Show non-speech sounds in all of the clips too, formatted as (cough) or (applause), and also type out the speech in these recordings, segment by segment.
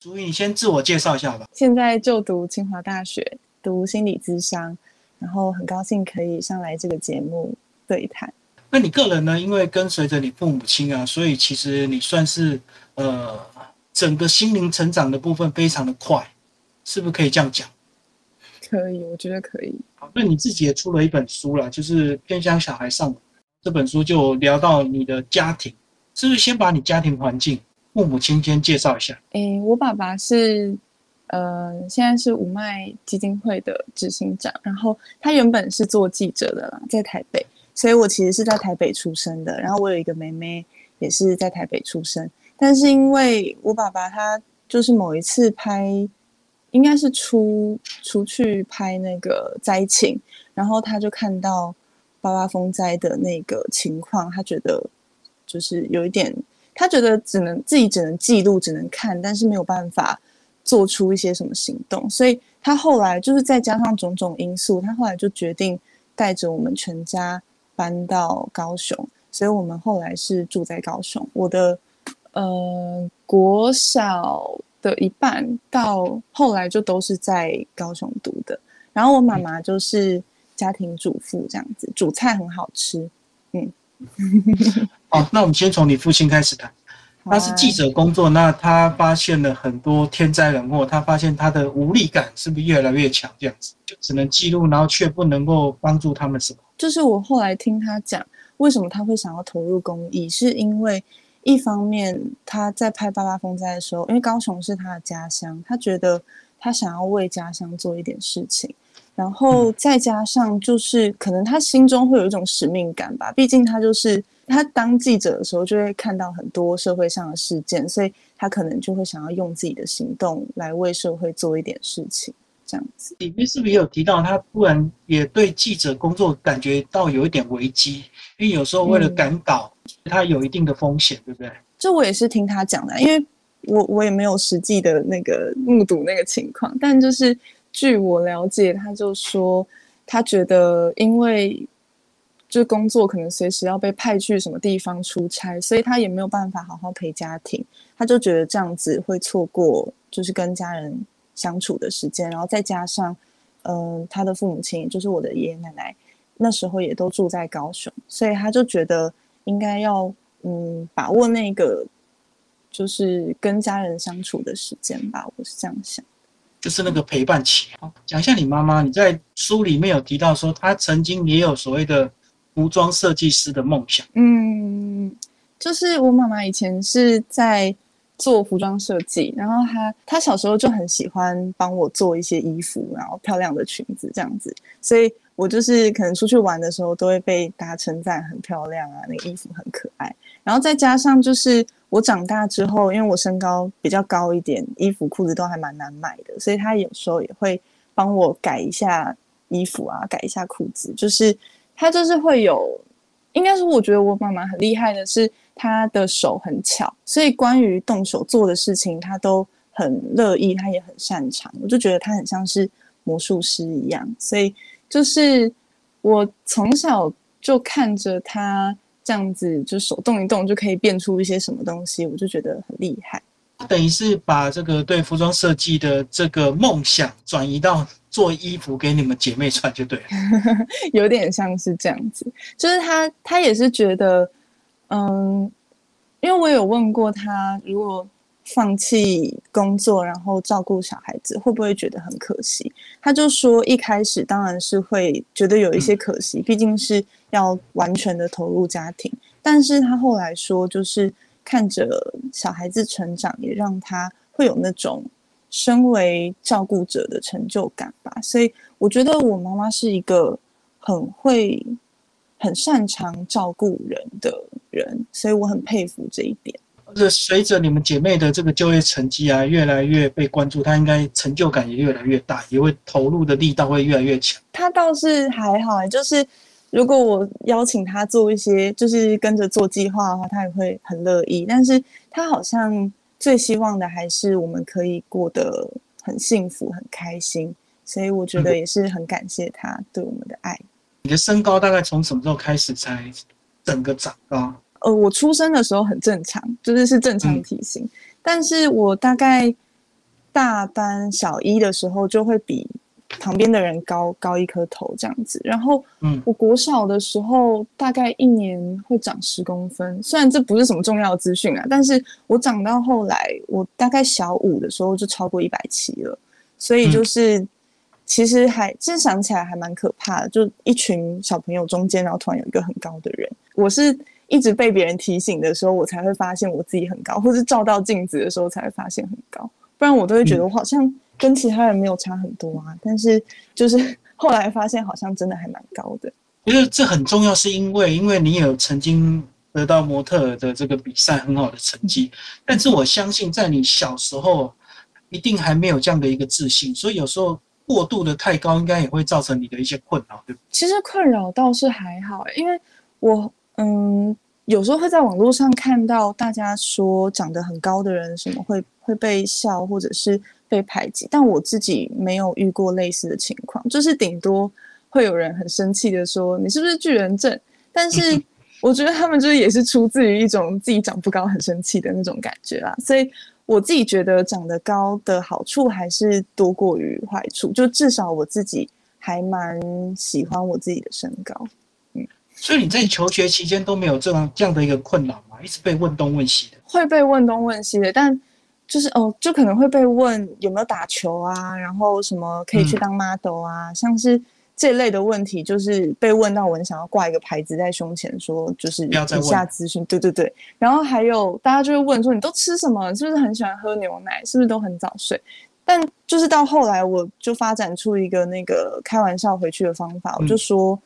朱毅，你先自我介绍一下吧。现在就读清华大学，读心理咨商，然后很高兴可以上来这个节目对谈。那你个人呢？因为跟随着你父母亲啊，所以其实你算是呃，整个心灵成长的部分非常的快，是不是可以这样讲？可以，我觉得可以。好，那你自己也出了一本书了，就是《偏向小孩上》这本书，就聊到你的家庭，是不是先把你家庭环境？父母亲先介绍一下。诶，我爸爸是，呃，现在是五脉基金会的执行长。然后他原本是做记者的啦，在台北，所以我其实是在台北出生的。然后我有一个妹妹，也是在台北出生。但是因为我爸爸他就是某一次拍，应该是出出去拍那个灾情，然后他就看到八八风灾的那个情况，他觉得就是有一点。他觉得只能自己只能记录，只能看，但是没有办法做出一些什么行动。所以他后来就是再加上种种因素，他后来就决定带着我们全家搬到高雄。所以我们后来是住在高雄。我的呃国小的一半到后来就都是在高雄读的。然后我妈妈就是家庭主妇这样子，煮菜很好吃。嗯。(laughs) 哦，那我们先从你父亲开始谈。他是记者工作，那他发现了很多天灾人祸，他发现他的无力感是不是越来越强？这样子就只能记录，然后却不能够帮助他们什么？就是我后来听他讲，为什么他会想要投入公益，是因为一方面他在拍八八风灾的时候，因为高雄是他的家乡，他觉得他想要为家乡做一点事情。然后再加上，就是可能他心中会有一种使命感吧。毕竟他就是他当记者的时候，就会看到很多社会上的事件，所以他可能就会想要用自己的行动来为社会做一点事情，这样子。里面是不是也有提到，他突然也对记者工作感觉到有一点危机？因为有时候为了赶稿，他有一定的风险，对不对？这我也是听他讲的，因为我我也没有实际的那个目睹那个情况，但就是。据我了解，他就说他觉得，因为就工作可能随时要被派去什么地方出差，所以他也没有办法好好陪家庭。他就觉得这样子会错过，就是跟家人相处的时间。然后再加上，嗯，他的父母亲，就是我的爷爷奶奶，那时候也都住在高雄，所以他就觉得应该要嗯把握那个就是跟家人相处的时间吧。我是这样想。就是那个陪伴期。讲一下你妈妈，你在书里面有提到说，她曾经也有所谓的服装设计师的梦想。嗯，就是我妈妈以前是在做服装设计，然后她她小时候就很喜欢帮我做一些衣服，然后漂亮的裙子这样子，所以我就是可能出去玩的时候都会被大家称赞很漂亮啊，那个衣服很可爱，然后再加上就是。我长大之后，因为我身高比较高一点，衣服裤子都还蛮难买的，所以他有时候也会帮我改一下衣服啊，改一下裤子。就是他就是会有，应该是我觉得我妈妈很厉害的是，她的手很巧，所以关于动手做的事情，她都很乐意，她也很擅长。我就觉得她很像是魔术师一样，所以就是我从小就看着她。这样子就手动一动就可以变出一些什么东西，我就觉得很厉害。等于是把这个对服装设计的这个梦想转移到做衣服给你们姐妹穿就对了，(laughs) 有点像是这样子。就是他他也是觉得，嗯，因为我有问过他，如果。放弃工作，然后照顾小孩子，会不会觉得很可惜？他就说，一开始当然是会觉得有一些可惜，毕竟是要完全的投入家庭。但是他后来说，就是看着小孩子成长，也让他会有那种身为照顾者的成就感吧。所以我觉得我妈妈是一个很会、很擅长照顾人的人，所以我很佩服这一点。是随着你们姐妹的这个就业成绩啊越来越被关注，她应该成就感也越来越大，也会投入的力道会越来越强。她倒是还好，就是如果我邀请她做一些，就是跟着做计划的话，她也会很乐意。但是她好像最希望的还是我们可以过得很幸福、很开心，所以我觉得也是很感谢她对我们的爱。你的身高大概从什么时候开始才整个长高？呃，我出生的时候很正常，就是是正常体型。但是我大概大班小一的时候就会比旁边的人高高一颗头这样子。然后，嗯，我国小的时候大概一年会长十公分，虽然这不是什么重要的资讯啊，但是我长到后来，我大概小五的时候就超过一百七了，所以就是。其实还真想起来还蛮可怕的，就一群小朋友中间，然后突然有一个很高的人。我是一直被别人提醒的时候，我才会发现我自己很高，或是照到镜子的时候才会发现很高。不然我都会觉得我好像跟其他人没有差很多啊。但是就是 (laughs) 后来发现好像真的还蛮高的。我觉得这很重要，是因为因为你有曾经得到模特的这个比赛很好的成绩，但是我相信在你小时候一定还没有这样的一个自信，所以有时候。过度的太高，应该也会造成你的一些困扰，对不？其实困扰倒是还好，因为我嗯，有时候会在网络上看到大家说长得很高的人什么会会被笑或者是被排挤，但我自己没有遇过类似的情况，就是顶多会有人很生气的说你是不是巨人症，但是我觉得他们就是也是出自于一种自己长不高很生气的那种感觉啦，所以。我自己觉得长得高的好处还是多过于坏处，就至少我自己还蛮喜欢我自己的身高。嗯，所以你在求学期间都没有这样这样的一个困扰吗？一直被问东问西的？会被问东问西的，但就是哦，就可能会被问有没有打球啊，然后什么可以去当 model 啊，像是。这类的问题就是被问到，我很想要挂一个牌子在胸前，说就是以下资讯。对对对，然后还有大家就会问说，你都吃什么？是不是很喜欢喝牛奶？是不是都很早睡？但就是到后来，我就发展出一个那个开玩笑回去的方法，我就说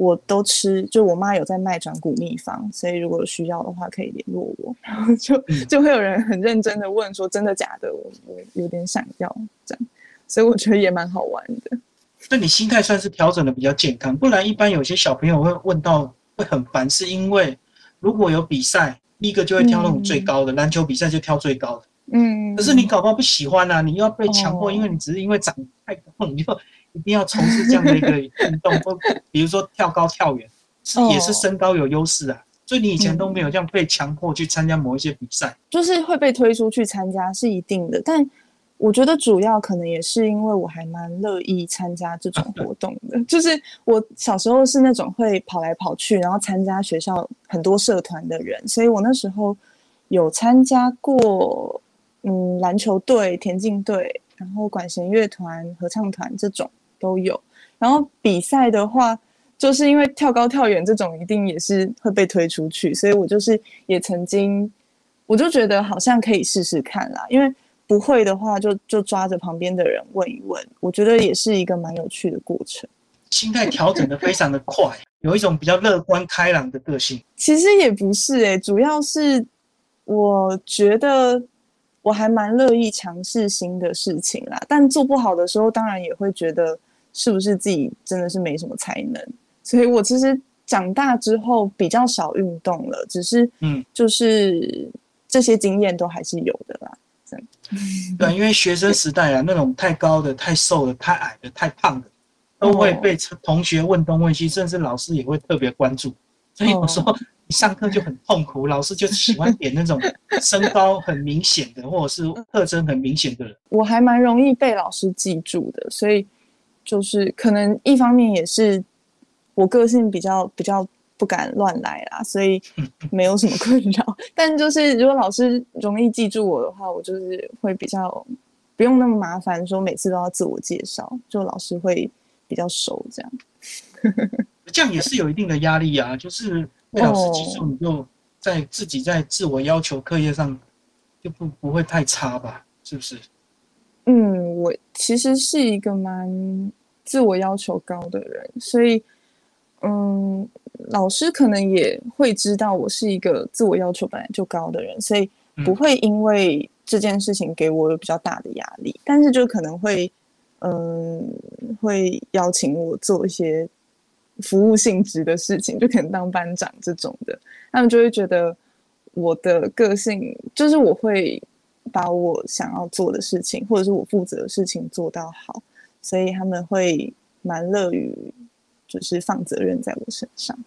我都吃，就我妈有在卖转骨秘方，所以如果需要的话可以联络我。(laughs) 然后就就会有人很认真的问说，真的假的？我我有点想要这样，所以我觉得也蛮好玩的。那你心态算是调整的比较健康，不然一般有些小朋友会问到会很烦，是因为如果有比赛，立刻就会挑那种最高的，篮球比赛就挑最高的。嗯，可是你搞不好不喜欢啊，你又要被强迫，因为你只是因为长太高，你就一定要从事这样的一个运动，或比如说跳高、跳远，是也是身高有优势啊，所以你以前都没有这样被强迫去参加某一些比赛，就是会被推出去参加是一定的，但。我觉得主要可能也是因为我还蛮乐意参加这种活动的，(laughs) 就是我小时候是那种会跑来跑去，然后参加学校很多社团的人，所以我那时候有参加过，嗯，篮球队、田径队，然后管弦乐团、合唱团这种都有。然后比赛的话，就是因为跳高、跳远这种一定也是会被推出去，所以我就是也曾经，我就觉得好像可以试试看啦，因为。不会的话，就就抓着旁边的人问一问，我觉得也是一个蛮有趣的过程。心态调整的非常的快，有一种比较乐观开朗的个性。其实也不是诶，主要是我觉得我还蛮乐意尝试新的事情啦。但做不好的时候，当然也会觉得是不是自己真的是没什么才能。所以我其实长大之后比较少运动了，只是嗯，就是这些经验都还是有的啦。(laughs) 对，因为学生时代啊，那种太高的、太瘦的、太矮的、太胖的，都会被同学问东问西，甚至老师也会特别关注。所以有时候你上课就很痛苦，老师就喜欢点那种身高很明显的，或者是特征很明显的人。(laughs) 我还蛮容易被老师记住的，所以就是可能一方面也是我个性比较比较。不敢乱来啦，所以 (laughs) 没有什么困扰。但就是如果老师容易记住我的话，我就是会比较不用那么麻烦，说每次都要自我介绍，就老师会比较熟这样。(laughs) 这样也是有一定的压力啊，就是被老师记住，你就在自己在自我要求课业上就不不会太差吧？是不是？嗯，我其实是一个蛮自我要求高的人，所以嗯。老师可能也会知道我是一个自我要求本来就高的人，所以不会因为这件事情给我有比较大的压力。但是就可能会，嗯，会邀请我做一些服务性质的事情，就可能当班长这种的。他们就会觉得我的个性就是我会把我想要做的事情，或者是我负责的事情做到好，所以他们会蛮乐于。就是放责任在我身上，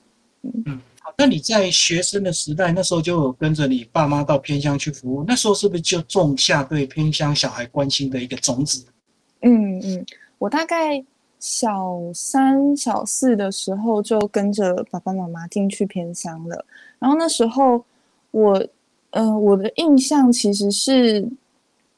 嗯嗯，好，那你在学生的时代，那时候就有跟着你爸妈到偏乡去服务，那时候是不是就种下对偏乡小孩关心的一个种子？嗯嗯，我大概小三、小四的时候就跟着爸爸妈妈进去偏乡了。然后那时候我，嗯，我的印象其实是，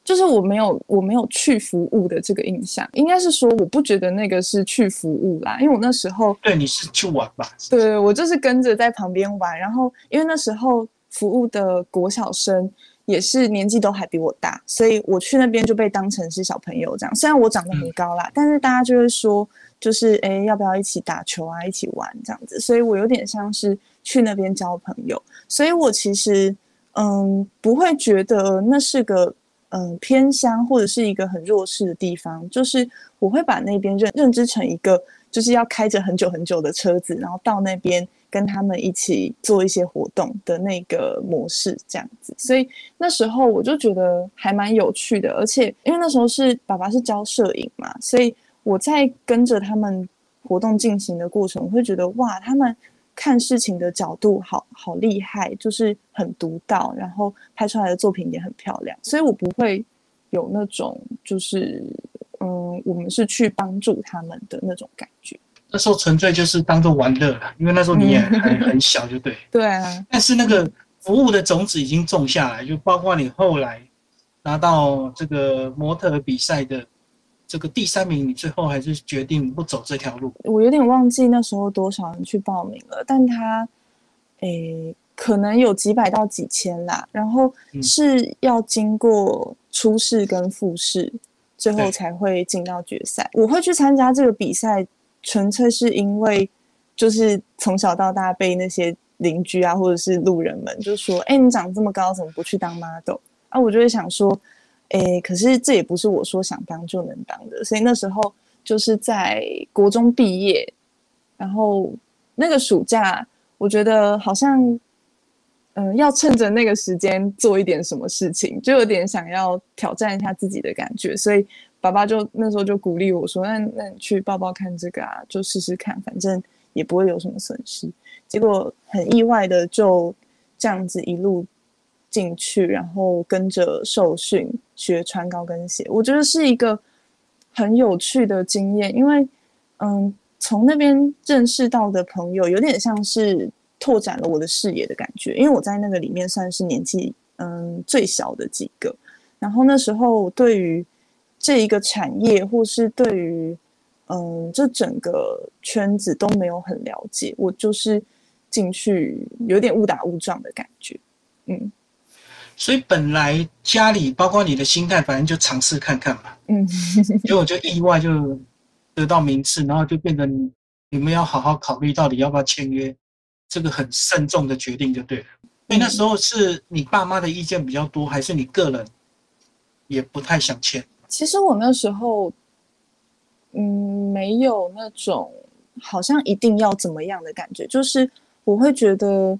就是我没有我没有去服务的这个印象，应该是说我不觉得那个是去服务啦，因为我那时候对你是去玩吧？对，我就是跟着在旁边玩。然后因为那时候服务的国小生。也是年纪都还比我大，所以我去那边就被当成是小朋友这样。虽然我长得很高啦，但是大家就会说，就是哎，要不要一起打球啊，一起玩这样子。所以我有点像是去那边交朋友。所以我其实嗯，不会觉得那是个嗯偏乡或者是一个很弱势的地方，就是我会把那边认认知成一个就是要开着很久很久的车子，然后到那边。跟他们一起做一些活动的那个模式，这样子，所以那时候我就觉得还蛮有趣的，而且因为那时候是爸爸是教摄影嘛，所以我在跟着他们活动进行的过程，我会觉得哇，他们看事情的角度好好厉害，就是很独到，然后拍出来的作品也很漂亮，所以我不会有那种就是嗯，我们是去帮助他们的那种感觉。那时候纯粹就是当做玩乐了，因为那时候你也很很小，就对。(laughs) 对啊。但是那个服务的种子已经种下来，就包括你后来拿到这个模特比赛的这个第三名，你最后还是决定不走这条路。我有点忘记那时候多少人去报名了，但他诶可能有几百到几千啦，然后是要经过初试跟复试，最后才会进到决赛。我会去参加这个比赛。纯粹是因为，就是从小到大被那些邻居啊，或者是路人们就说：“哎，你长这么高，怎么不去当 model？” 啊，我就会想说：“哎，可是这也不是我说想当就能当的。”所以那时候就是在国中毕业，然后那个暑假，我觉得好像，嗯，要趁着那个时间做一点什么事情，就有点想要挑战一下自己的感觉，所以。爸爸就那时候就鼓励我说：“那那你去报报看这个啊，就试试看，反正也不会有什么损失。”结果很意外的就这样子一路进去，然后跟着受训学穿高跟鞋。我觉得是一个很有趣的经验，因为嗯，从那边认识到的朋友有点像是拓展了我的视野的感觉。因为我在那个里面算是年纪嗯最小的几个，然后那时候对于这一个产业，或是对于嗯，这整个圈子都没有很了解，我就是进去有点误打误撞的感觉，嗯。所以本来家里包括你的心态，反正就尝试看看嘛，嗯。结果就意外就得到名次，然后就变成你们要好好考虑到底要不要签约，这个很慎重的决定就对了。所以那时候是你爸妈的意见比较多，还是你个人也不太想签？其实我那时候，嗯，没有那种好像一定要怎么样的感觉，就是我会觉得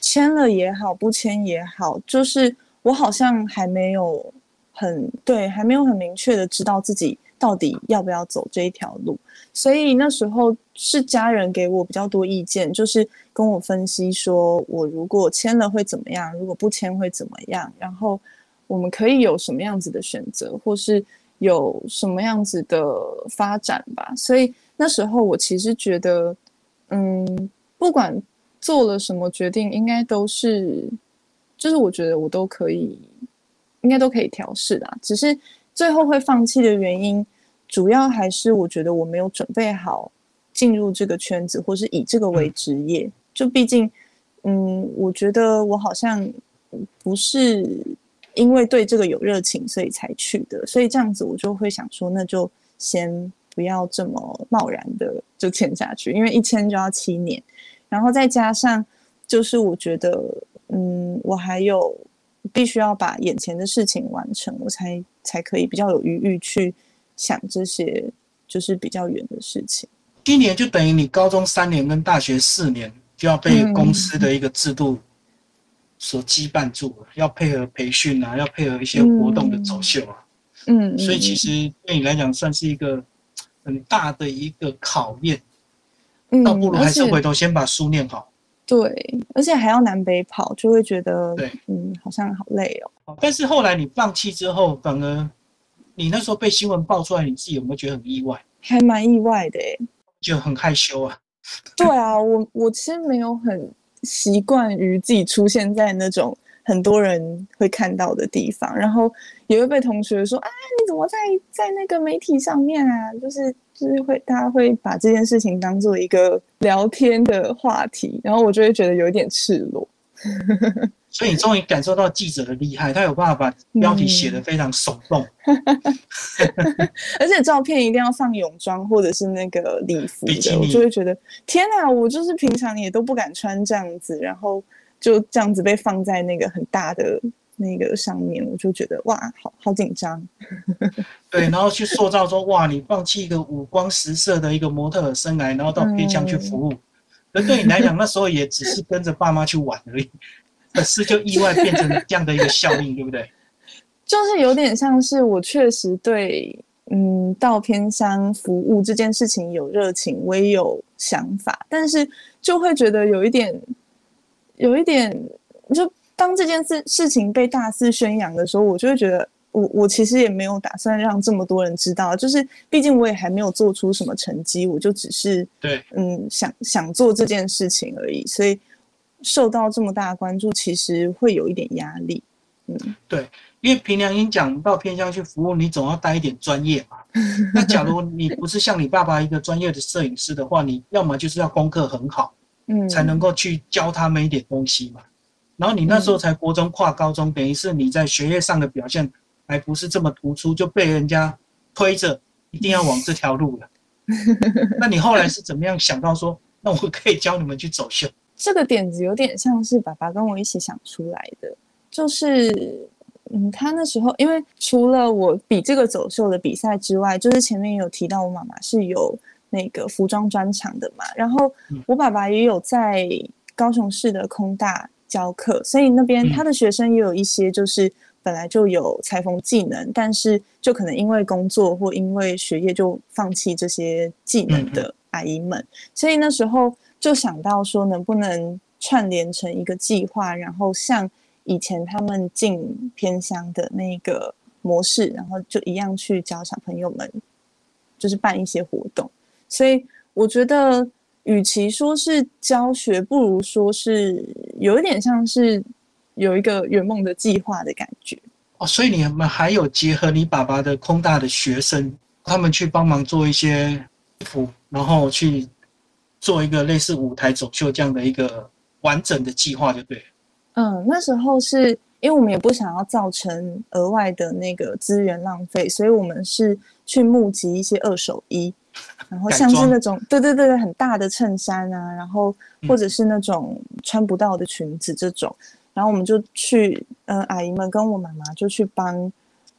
签了也好，不签也好，就是我好像还没有很对，还没有很明确的知道自己到底要不要走这一条路。所以那时候是家人给我比较多意见，就是跟我分析说，我如果签了会怎么样，如果不签会怎么样，然后。我们可以有什么样子的选择，或是有什么样子的发展吧。所以那时候我其实觉得，嗯，不管做了什么决定，应该都是，就是我觉得我都可以，应该都可以调试的。只是最后会放弃的原因，主要还是我觉得我没有准备好进入这个圈子，或是以这个为职业。就毕竟，嗯，我觉得我好像不是。因为对这个有热情，所以才去的。所以这样子，我就会想说，那就先不要这么贸然的就签下去，因为一签就要七年，然后再加上，就是我觉得，嗯，我还有必须要把眼前的事情完成，我才才可以比较有余裕去想这些就是比较远的事情。一年就等于你高中三年跟大学四年就要被公司的一个制度。所羁绊住了，要配合培训啊，要配合一些活动的走秀啊，嗯，所以其实对你来讲算是一个很大的一个考验，倒不如还是回头先把书念好。对，而且还要南北跑，就会觉得对，嗯，好像好累哦。但是后来你放弃之后，反而你那时候被新闻爆出来，你自己有没有觉得很意外？还蛮意外的诶。就很害羞啊。(laughs) 对啊，我我其实没有很习惯于自己出现在那种很多人会看到的地方，然后也会被同学说啊，你怎么在在那个媒体上面啊？就是就是会大家会把这件事情当做一个聊天的话题，然后我就会觉得有一点赤裸。(laughs) 所以你终于感受到记者的厉害，他有办法把标题写得非常耸动，(laughs) 而且照片一定要放泳装或者是那个礼服的，我就会觉得天哪，我就是平常也都不敢穿这样子，然后就这样子被放在那个很大的那个上面，我就觉得哇，好好紧张。(laughs) 对，然后去塑造说哇，你放弃一个五光十色的一个模特生涯，然后到偏乡去服务，而对你来讲，那时候也只是跟着爸妈去玩而已。可是就意外变成这样的一个效应，对不对？(laughs) 就是有点像是我确实对嗯到偏乡服务这件事情有热情，我也有想法，但是就会觉得有一点有一点，就当这件事事情被大肆宣扬的时候，我就会觉得我我其实也没有打算让这么多人知道，就是毕竟我也还没有做出什么成绩，我就只是对嗯想想做这件事情而已，所以。受到这么大的关注，其实会有一点压力。嗯，对，因为平良心讲，到偏向去服务，你总要带一点专业嘛。那假如你不是像你爸爸一个专业的摄影师的话，你要么就是要功课很好，嗯，才能够去教他们一点东西嘛。然后你那时候才国中跨高中，等于是你在学业上的表现还不是这么突出，就被人家推着一定要往这条路了。(laughs) 那你后来是怎么样想到说，那我可以教你们去走秀？这个点子有点像是爸爸跟我一起想出来的，就是，嗯，他那时候因为除了我比这个走秀的比赛之外，就是前面有提到我妈妈是有那个服装专场的嘛，然后我爸爸也有在高雄市的空大教课，所以那边他的学生也有一些就是本来就有裁缝技能，但是就可能因为工作或因为学业就放弃这些技能的阿姨们，所以那时候。就想到说，能不能串联成一个计划，然后像以前他们进偏乡的那个模式，然后就一样去教小朋友们，就是办一些活动。所以我觉得，与其说是教学，不如说是有一点像是有一个圆梦的计划的感觉。哦，所以你们还有结合你爸爸的空大的学生，他们去帮忙做一些衣服，然后去。做一个类似舞台走秀这样的一个完整的计划就对了。嗯，那时候是因为我们也不想要造成额外的那个资源浪费，所以我们是去募集一些二手衣，然后像是那种对对对对很大的衬衫啊，然后或者是那种穿不到的裙子这种，然后我们就去嗯阿姨们跟我妈妈就去帮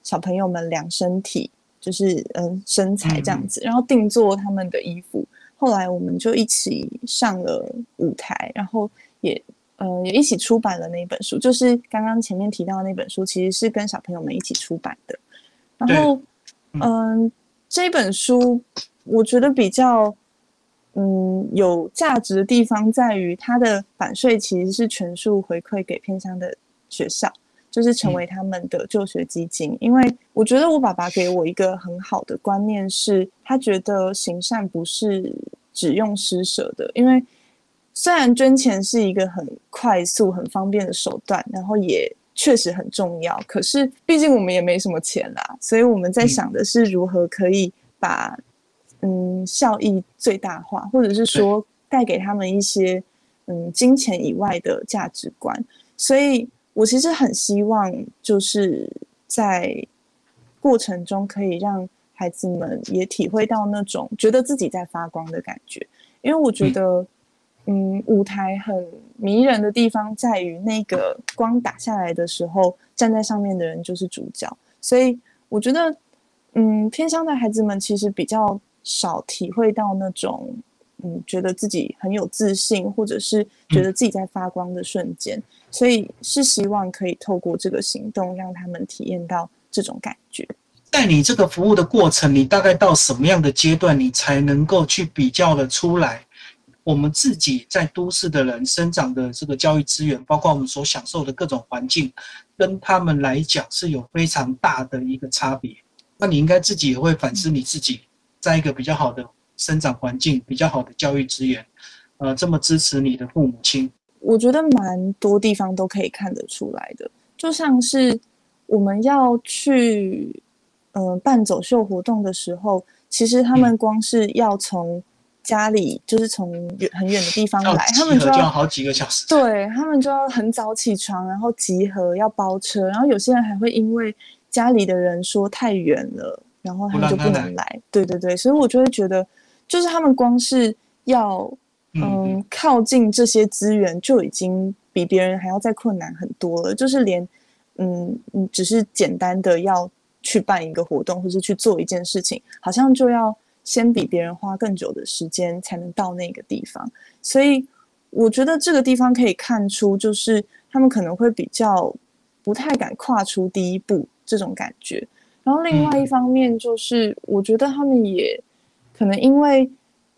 小朋友们量身体，就是嗯身材这样子，然后定做他们的衣服。后来我们就一起上了舞台，然后也呃也一起出版了那本书，就是刚刚前面提到的那本书，其实是跟小朋友们一起出版的。然后嗯，这本书我觉得比较嗯有价值的地方在于，它的版税其实是全数回馈给偏乡的学校。就是成为他们的就学基金，因为我觉得我爸爸给我一个很好的观念，是他觉得行善不是只用施舍的。因为虽然捐钱是一个很快速、很方便的手段，然后也确实很重要，可是毕竟我们也没什么钱啦，所以我们在想的是如何可以把嗯效益最大化，或者是说带给他们一些嗯金钱以外的价值观，所以。我其实很希望，就是在过程中可以让孩子们也体会到那种觉得自己在发光的感觉。因为我觉得，嗯，嗯舞台很迷人的地方在于那个光打下来的时候，站在上面的人就是主角。所以我觉得，嗯，偏乡的孩子们其实比较少体会到那种，嗯，觉得自己很有自信，或者是觉得自己在发光的瞬间。所以是希望可以透过这个行动，让他们体验到这种感觉。在你这个服务的过程，你大概到什么样的阶段，你才能够去比较的出来？我们自己在都市的人生长的这个教育资源，包括我们所享受的各种环境，跟他们来讲是有非常大的一个差别。那你应该自己也会反思你自己，在一个比较好的生长环境、比较好的教育资源，呃，这么支持你的父母亲。我觉得蛮多地方都可以看得出来的，就像是我们要去，呃，办走秀活动的时候，其实他们光是要从家里，就是从远很远的地方来，他们就要好几个小时，对他们就要很早起床，然后集合，要包车，然后有些人还会因为家里的人说太远了，然后他们就不能来。对对对，所以我就会觉得，就是他们光是要。嗯，靠近这些资源就已经比别人还要再困难很多了。就是连，嗯嗯，只是简单的要去办一个活动，或是去做一件事情，好像就要先比别人花更久的时间才能到那个地方。所以我觉得这个地方可以看出，就是他们可能会比较不太敢跨出第一步这种感觉。然后另外一方面，就是我觉得他们也可能因为。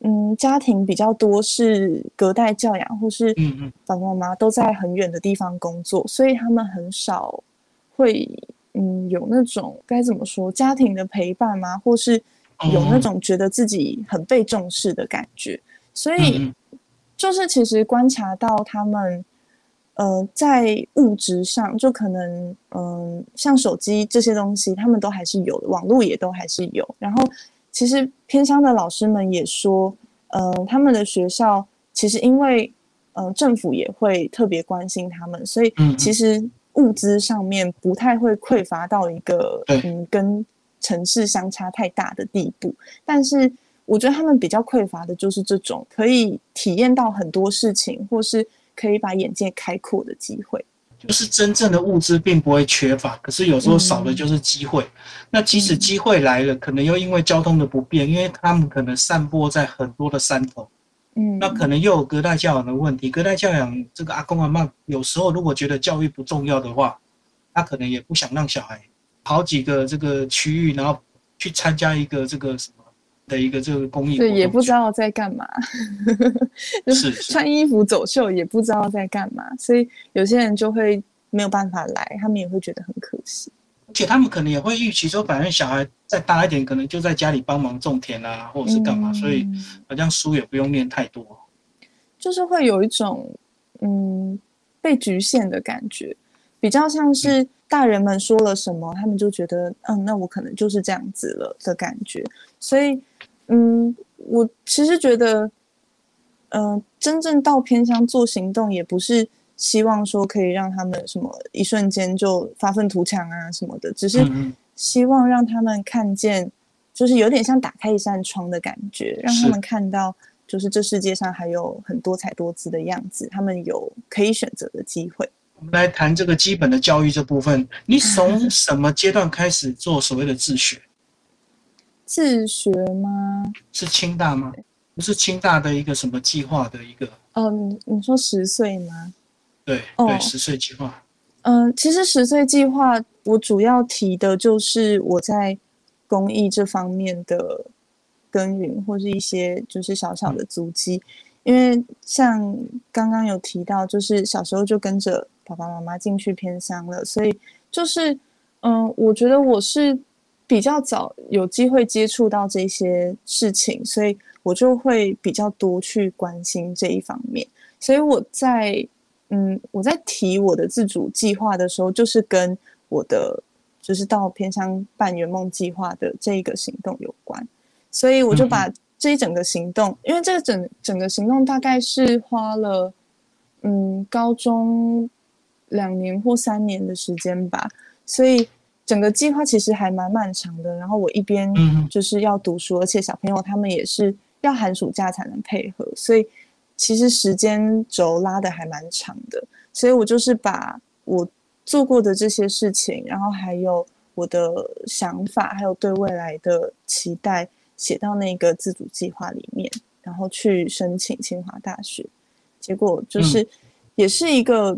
嗯，家庭比较多是隔代教养，或是爸爸妈妈都在很远的地方工作，所以他们很少会嗯有那种该怎么说家庭的陪伴吗？或是有那种觉得自己很被重视的感觉。所以就是其实观察到他们呃在物质上，就可能嗯像手机这些东西，他们都还是有的，网络也都还是有，然后。其实偏乡的老师们也说，嗯，他们的学校其实因为，嗯，政府也会特别关心他们，所以其实物资上面不太会匮乏到一个嗯跟城市相差太大的地步。但是我觉得他们比较匮乏的就是这种可以体验到很多事情，或是可以把眼界开阔的机会。就是真正的物资并不会缺乏，可是有时候少的就是机会。那即使机会来了，可能又因为交通的不便，因为他们可能散播在很多的山头，嗯，那可能又有隔代教养的问题。隔代教养这个阿公阿妈有时候如果觉得教育不重要的话，他可能也不想让小孩好几个这个区域，然后去参加一个这个什么的一个这个公益，对，也不知道在干嘛，(laughs) 是穿衣服走秀也不知道在干嘛，所以有些人就会没有办法来，他们也会觉得很可惜。而且他们可能也会预期说，反正小孩再大一点，可能就在家里帮忙种田啊，或者是干嘛，所以好像书也不用念太多。就是会有一种嗯被局限的感觉，比较像是大人们说了什么，他们就觉得嗯，那我可能就是这样子了的感觉。所以嗯，我其实觉得，嗯，真正到偏乡做行动，也不是。希望说可以让他们什么一瞬间就发愤图强啊什么的，只是希望让他们看见，就是有点像打开一扇窗的感觉，让他们看到，就是这世界上还有很多彩多姿的样子，他们有可以选择的机会。我们来谈这个基本的教育这部分，你从什么阶段开始做所谓的自学？自学吗？是清大吗？不是清大的一个什么计划的一个？嗯，你你说十岁吗？对对，十岁计划。嗯，其实十岁计划我主要提的就是我在公益这方面的耕耘，或是一些就是小小的足迹。因为像刚刚有提到，就是小时候就跟着爸爸妈妈进去偏乡了，所以就是嗯，我觉得我是比较早有机会接触到这些事情，所以我就会比较多去关心这一方面。所以我在。嗯，我在提我的自主计划的时候，就是跟我的就是到偏乡办圆梦计划的这一个行动有关，所以我就把这一整个行动，因为这个整整个行动大概是花了嗯高中两年或三年的时间吧，所以整个计划其实还蛮漫长的。然后我一边就是要读书，而且小朋友他们也是要寒暑假才能配合，所以。其实时间轴拉的还蛮长的，所以我就是把我做过的这些事情，然后还有我的想法，还有对未来的期待，写到那个自主计划里面，然后去申请清华大学。结果就是也是一个，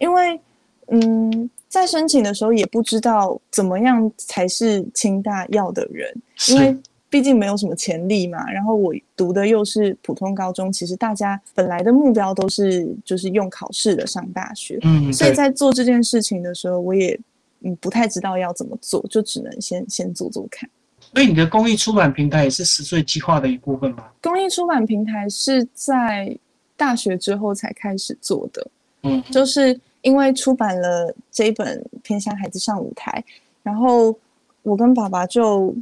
因为嗯，在申请的时候也不知道怎么样才是清大要的人，因为毕竟没有什么潜力嘛。然后我读的又是普通高中，其实大家本来的目标都是就是用考试的上大学，嗯，所以在做这件事情的时候，我也嗯不太知道要怎么做，就只能先先做做看。所以你的公益出版平台也是十岁计划的一部分吗？公益出版平台是在大学之后才开始做的，嗯，就是因为出版了这一本《偏向孩子上舞台》，然后我跟爸爸就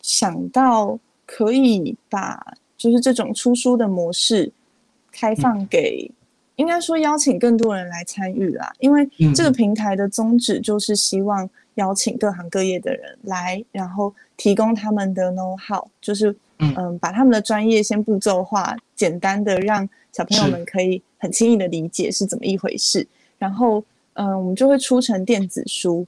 想到可以把就是这种出书的模式开放给，应该说邀请更多人来参与啦，因为这个平台的宗旨就是希望。邀请各行各业的人来，然后提供他们的 know how，就是嗯，把他们的专业先步骤化，简单的让小朋友们可以很轻易的理解是怎么一回事。然后嗯，我们就会出成电子书，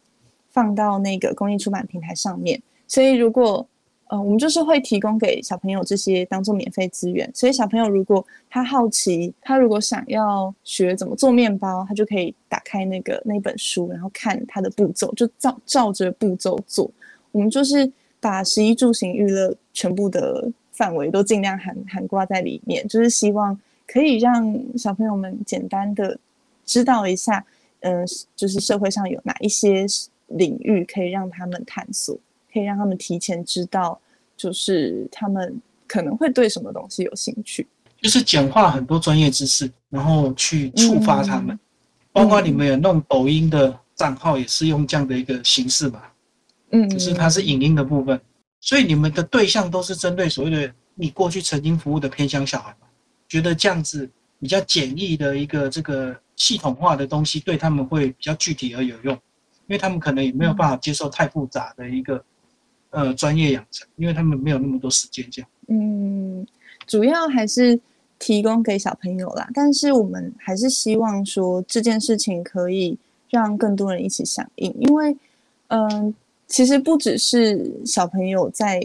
放到那个公益出版平台上面。所以如果呃，我们就是会提供给小朋友这些当做免费资源，所以小朋友如果他好奇，他如果想要学怎么做面包，他就可以打开那个那本书，然后看他的步骤，就照照着步骤做。我们就是把食衣住行娱乐全部的范围都尽量含含挂在里面，就是希望可以让小朋友们简单的知道一下，嗯，就是社会上有哪一些领域可以让他们探索。可以让他们提前知道，就是他们可能会对什么东西有兴趣，就是简化很多专业知识，然后去触发他们。包括你们有弄抖音的账号，也是用这样的一个形式吧？嗯，就是它是影音的部分，所以你们的对象都是针对所谓的你过去曾经服务的偏乡小孩嘛？觉得这样子比较简易的一个这个系统化的东西，对他们会比较具体而有用，因为他们可能也没有办法接受太复杂的一个。呃，专业养成，因为他们没有那么多时间这样。嗯，主要还是提供给小朋友啦，但是我们还是希望说这件事情可以让更多人一起响应，因为，嗯，其实不只是小朋友在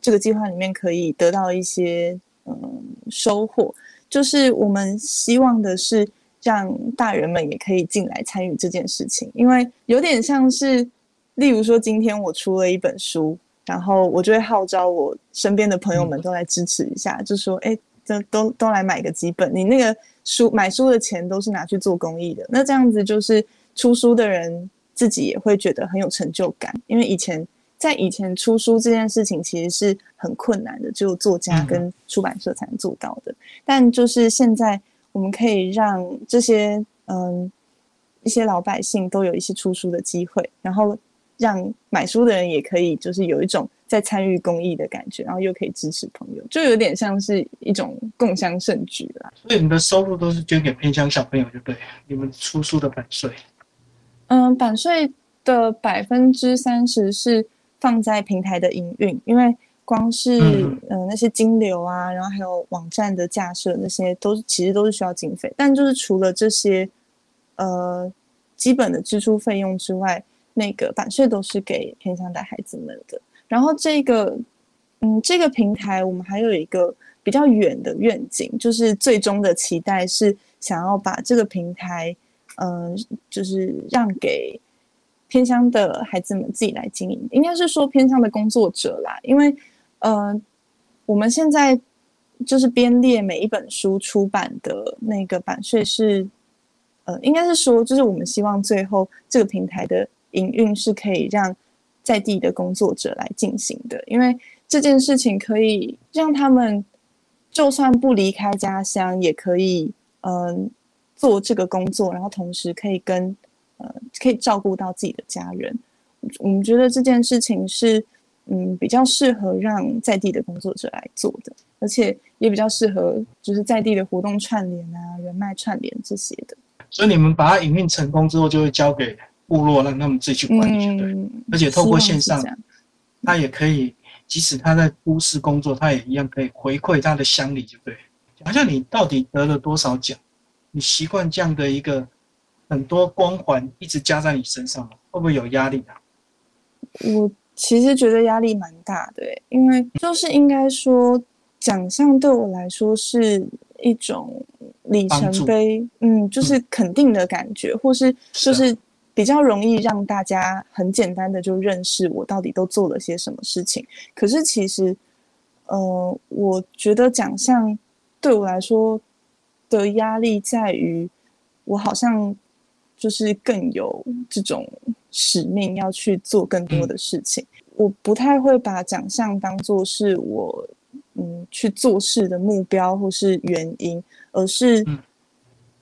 这个计划里面可以得到一些嗯收获，就是我们希望的是让大人们也可以进来参与这件事情，因为有点像是。例如说，今天我出了一本书，然后我就会号召我身边的朋友们都来支持一下，就说：“哎，都都都来买个几本。你那个书买书的钱都是拿去做公益的。那这样子就是出书的人自己也会觉得很有成就感，因为以前在以前出书这件事情其实是很困难的，只有作家跟出版社才能做到的。但就是现在，我们可以让这些嗯一些老百姓都有一些出书的机会，然后。让买书的人也可以，就是有一种在参与公益的感觉，然后又可以支持朋友，就有点像是一种共襄盛举啦。所以你们的收入都是捐给偏乡小朋友，就对。你们出书的版税，嗯，版税的百分之三十是放在平台的营运，因为光是嗯。那些金流啊，然后还有网站的架设，那些都其实都是需要经费。但就是除了这些呃基本的支出费用之外，那个版税都是给偏向的孩子们的，然后这个，嗯，这个平台我们还有一个比较远的愿景，就是最终的期待是想要把这个平台，嗯，就是让给偏乡的孩子们自己来经营，应该是说偏乡的工作者啦，因为，呃，我们现在就是编列每一本书出版的那个版税是，呃，应该是说，就是我们希望最后这个平台的。营运是可以让在地的工作者来进行的，因为这件事情可以让他们就算不离开家乡，也可以嗯做这个工作，然后同时可以跟呃可以照顾到自己的家人。我们觉得这件事情是嗯比较适合让在地的工作者来做的，而且也比较适合就是在地的活动串联啊、人脉串联这些的。所以你们把它营运成功之后，就会交给。部落让他们自己去管理，对。而且透过线上，他也可以，即使他在都市工作，他也一样可以回馈他的乡里，就对。好像你到底得了多少奖？你习惯这样的一个很多光环一直加在你身上吗？会不会有压力啊？我其实觉得压力蛮大的，因为就是应该说，奖项对我来说是一种里程碑，嗯，就是肯定的感觉，或是就是。比较容易让大家很简单的就认识我到底都做了些什么事情。可是其实，呃，我觉得奖项对我来说的压力在于，我好像就是更有这种使命要去做更多的事情。我不太会把奖项当做是我嗯去做事的目标或是原因，而是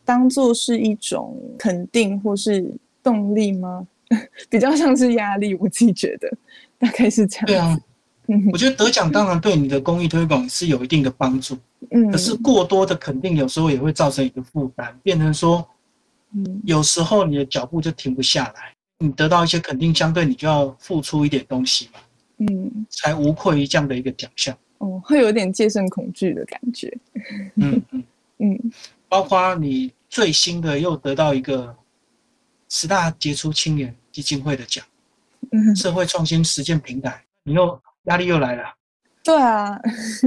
当做是一种肯定或是。动力吗？(laughs) 比较像是压力，我自己觉得大概是这样。对啊，我觉得得奖当然对你的公益推广是有一定的帮助，嗯，可是过多的肯定有时候也会造成一个负担，变成说，嗯，有时候你的脚步就停不下来。你得到一些肯定，相对你就要付出一点东西嘛，嗯，才无愧于这样的一个奖项。哦，会有点戒慎恐惧的感觉。嗯嗯 (laughs) 嗯，包括你最新的又得到一个。十大杰出青年基金会的奖，嗯社会创新实践平台，你又压力又来了。对啊，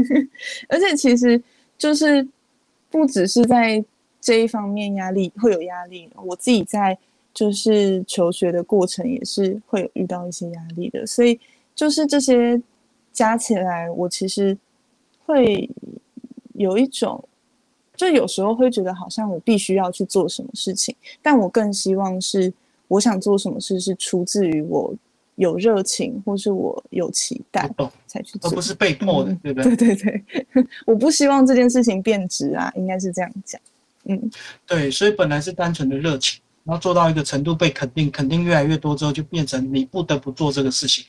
(laughs) 而且其实就是不只是在这一方面压力会有压力，我自己在就是求学的过程也是会有遇到一些压力的，所以就是这些加起来，我其实会有一种。就有时候会觉得好像我必须要去做什么事情，但我更希望是我想做什么事是出自于我有热情或是我有期待才去做，而不是被迫的，对不对？对对对，(laughs) 我不希望这件事情变质啊，应该是这样讲。嗯，对，所以本来是单纯的热情，然后做到一个程度被肯定，肯定越来越多之后，就变成你不得不做这个事情。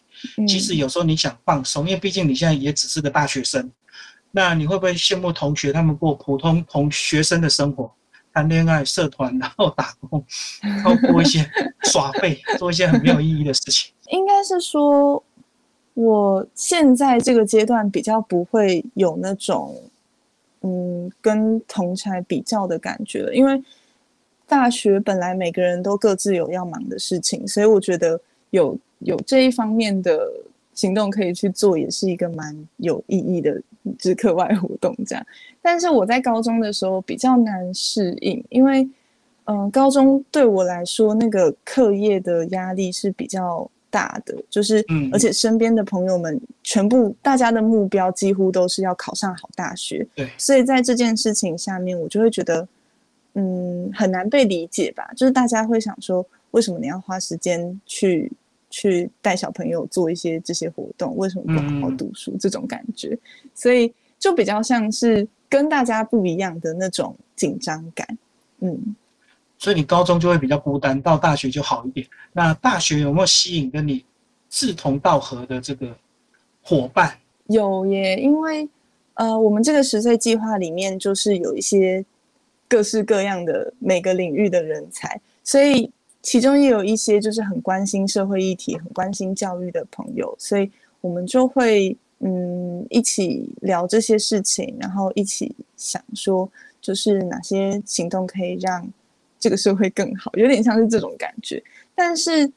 即使有时候你想放松，因为毕竟你现在也只是个大学生。那你会不会羡慕同学他们过普通同学生的生活，谈恋爱、社团，然后打工，然后过一些耍废，做一些很没有意义的事情？(laughs) 应该是说，我现在这个阶段比较不会有那种，嗯，跟同才比较的感觉了，因为大学本来每个人都各自有要忙的事情，所以我觉得有有这一方面的。行动可以去做，也是一个蛮有意义的，就是课外活动这样。但是我在高中的时候比较难适应，因为，嗯，高中对我来说那个课业的压力是比较大的，就是，而且身边的朋友们全部大家的目标几乎都是要考上好大学，对，所以在这件事情下面，我就会觉得，嗯，很难被理解吧。就是大家会想说，为什么你要花时间去？去带小朋友做一些这些活动，为什么不好好读书？这种感觉，所以就比较像是跟大家不一样的那种紧张感。嗯，所以你高中就会比较孤单，到大学就好一点。那大学有没有吸引跟你志同道合的这个伙伴？有耶，因为呃，我们这个十岁计划里面就是有一些各式各样的每个领域的人才，所以。其中也有一些就是很关心社会议题、很关心教育的朋友，所以我们就会嗯一起聊这些事情，然后一起想说，就是哪些行动可以让这个社会更好，有点像是这种感觉。但是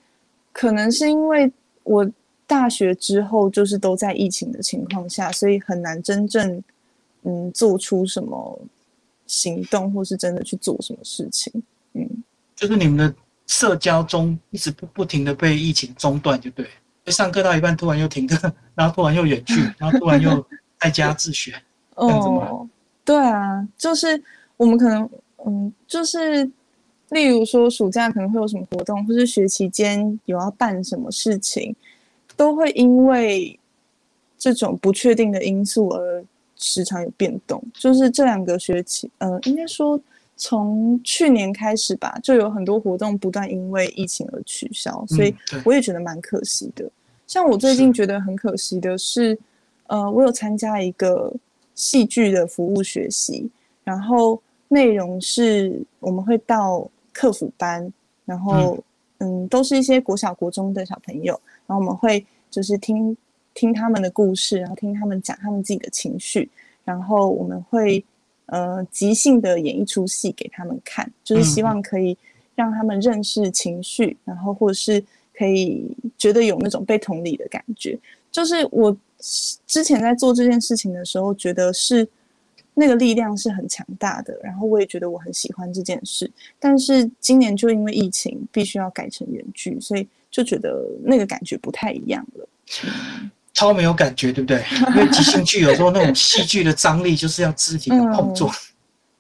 可能是因为我大学之后就是都在疫情的情况下，所以很难真正嗯做出什么行动，或是真的去做什么事情。嗯，就是你们的。社交中一直不不停的被疫情中断，就对。就上课到一半突然又停课，然后突然又远距，然后突然又在家自学，哦，对啊，就是我们可能，嗯，就是例如说暑假可能会有什么活动，或是学期间有要办什么事情，都会因为这种不确定的因素而时常有变动。就是这两个学期，呃，应该说。从去年开始吧，就有很多活动不断因为疫情而取消，所以我也觉得蛮可惜的。像我最近觉得很可惜的是，呃，我有参加一个戏剧的服务学习，然后内容是我们会到客服班，然后嗯，都是一些国小国中的小朋友，然后我们会就是听听他们的故事，然后听他们讲他们自己的情绪，然后我们会。呃，即兴的演一出戏给他们看，就是希望可以让他们认识情绪，然后或者是可以觉得有那种被同理的感觉。就是我之前在做这件事情的时候，觉得是那个力量是很强大的，然后我也觉得我很喜欢这件事。但是今年就因为疫情，必须要改成远距，所以就觉得那个感觉不太一样了。超没有感觉，对不对？(laughs) 因为即兴剧有时候那种戏剧的张力就是要肢体的碰撞，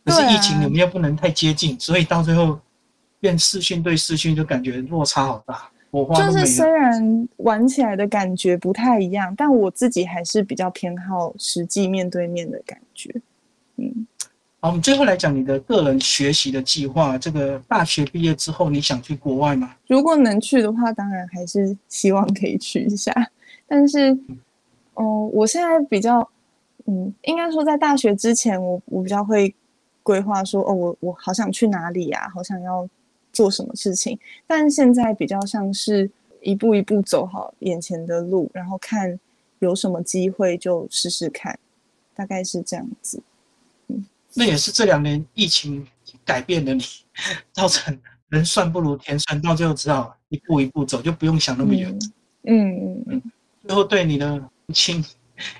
可是疫情你们又不能太接近，所以到最后变视讯对视讯就感觉落差好大。就是虽然玩起来的感觉不太一样，但我自己还是比较偏好实际面对面的感觉。嗯，好，我们最后来讲你的个人学习的计划。这个大学毕业之后，你想去国外吗？如果能去的话，当然还是希望可以去一下。但是，哦，我现在比较，嗯，应该说在大学之前，我我比较会规划说，哦，我我好想去哪里呀，好想要。做什么事情？但现在比较像是一步一步走好眼前的路，然后看有什么机会就试试看，大概是这样子。嗯，那也是这两年疫情改变了你，(laughs) 造成人算不如天算，到最后只好一步一步走，就不用想那么远。嗯嗯嗯。最后对你的母亲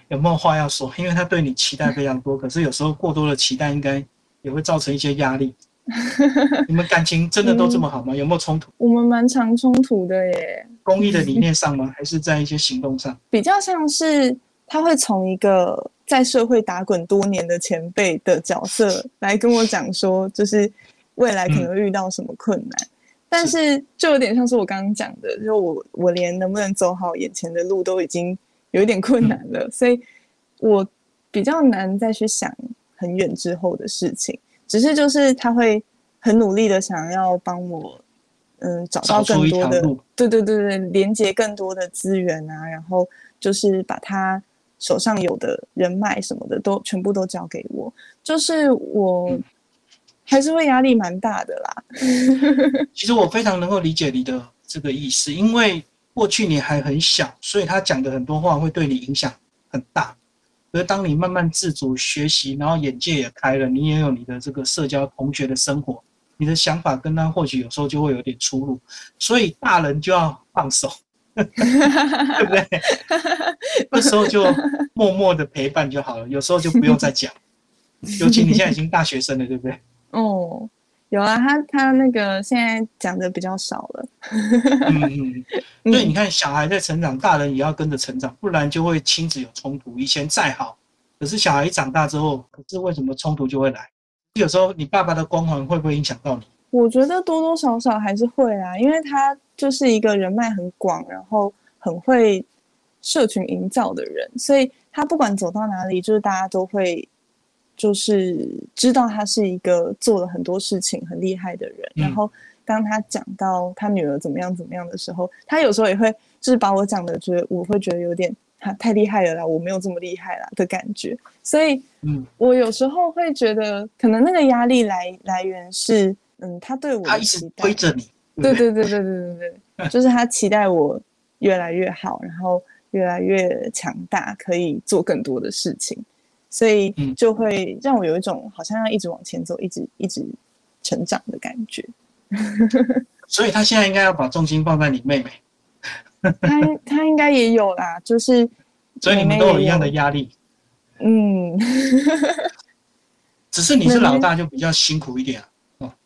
有没有话要说？因为他对你期待非常多，可是有时候过多的期待应该也会造成一些压力。(laughs) 你们感情真的都这么好吗？有没有冲突？我们蛮常冲突的耶。公益的理 (laughs) 念上吗？还是在一些行动上？比较像是他会从一个在社会打滚多年的前辈的角色来跟我讲说，就是未来可能遇到什么困难。但是就有点像是我刚刚讲的，就我我连能不能走好眼前的路都已经有一点困难了，所以我比较难再去想很远之后的事情。只是就是他会很努力的想要帮我，嗯，找到更多的，对对对对，连接更多的资源啊，然后就是把他手上有的人脉什么的都全部都交给我，就是我还是会压力蛮大的啦。(laughs) 其实我非常能够理解你的这个意思，因为过去你还很小，所以他讲的很多话会对你影响很大。而当你慢慢自主学习，然后眼界也开了，你也有你的这个社交同学的生活，你的想法跟他或许有时候就会有点出入，所以大人就要放手，(laughs) 对不对？(laughs) 那时候就默默的陪伴就好了，有时候就不用再讲。(laughs) 尤其你现在已经大学生了，对不对？哦。有啊，他他那个现在讲的比较少了。嗯嗯，对，你看小孩在成长，大人也要跟着成长，不然就会亲子有冲突。以前再好，可是小孩一长大之后，可是为什么冲突就会来？有时候你爸爸的光环会不会影响到你？我觉得多多少少还是会啊，因为他就是一个人脉很广，然后很会社群营造的人，所以他不管走到哪里，就是大家都会。就是知道他是一个做了很多事情很厉害的人，然后当他讲到他女儿怎么样怎么样的时候，他有时候也会就是把我讲的觉得我会觉得有点他太厉害了啦，我没有这么厉害啦的感觉，所以嗯，我有时候会觉得可能那个压力来来源是嗯，他对我他一直推着你，对对对对对对对，就是他期待我越来越好，然后越来越强大，可以做更多的事情。所以就会让我有一种好像要一直往前走，一直一直成长的感觉。(laughs) 所以他现在应该要把重心放在你妹妹。他 (laughs) 他应该也有啦，就是。所以你们都有一样的压力。嗯。(laughs) 只是你是老大，就比较辛苦一点哦。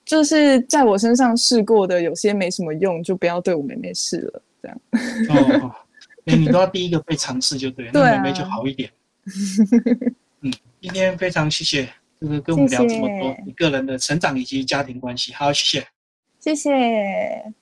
就是在我身上试过的，有些没什么用，就不要对我妹妹试了。这样。哦。(laughs) 哎，你都要第一个被尝试就对，那妹妹就好一点。嗯，今天非常谢谢，就是跟我们聊这么多你个人的成长以及家庭关系，好，谢谢，谢谢。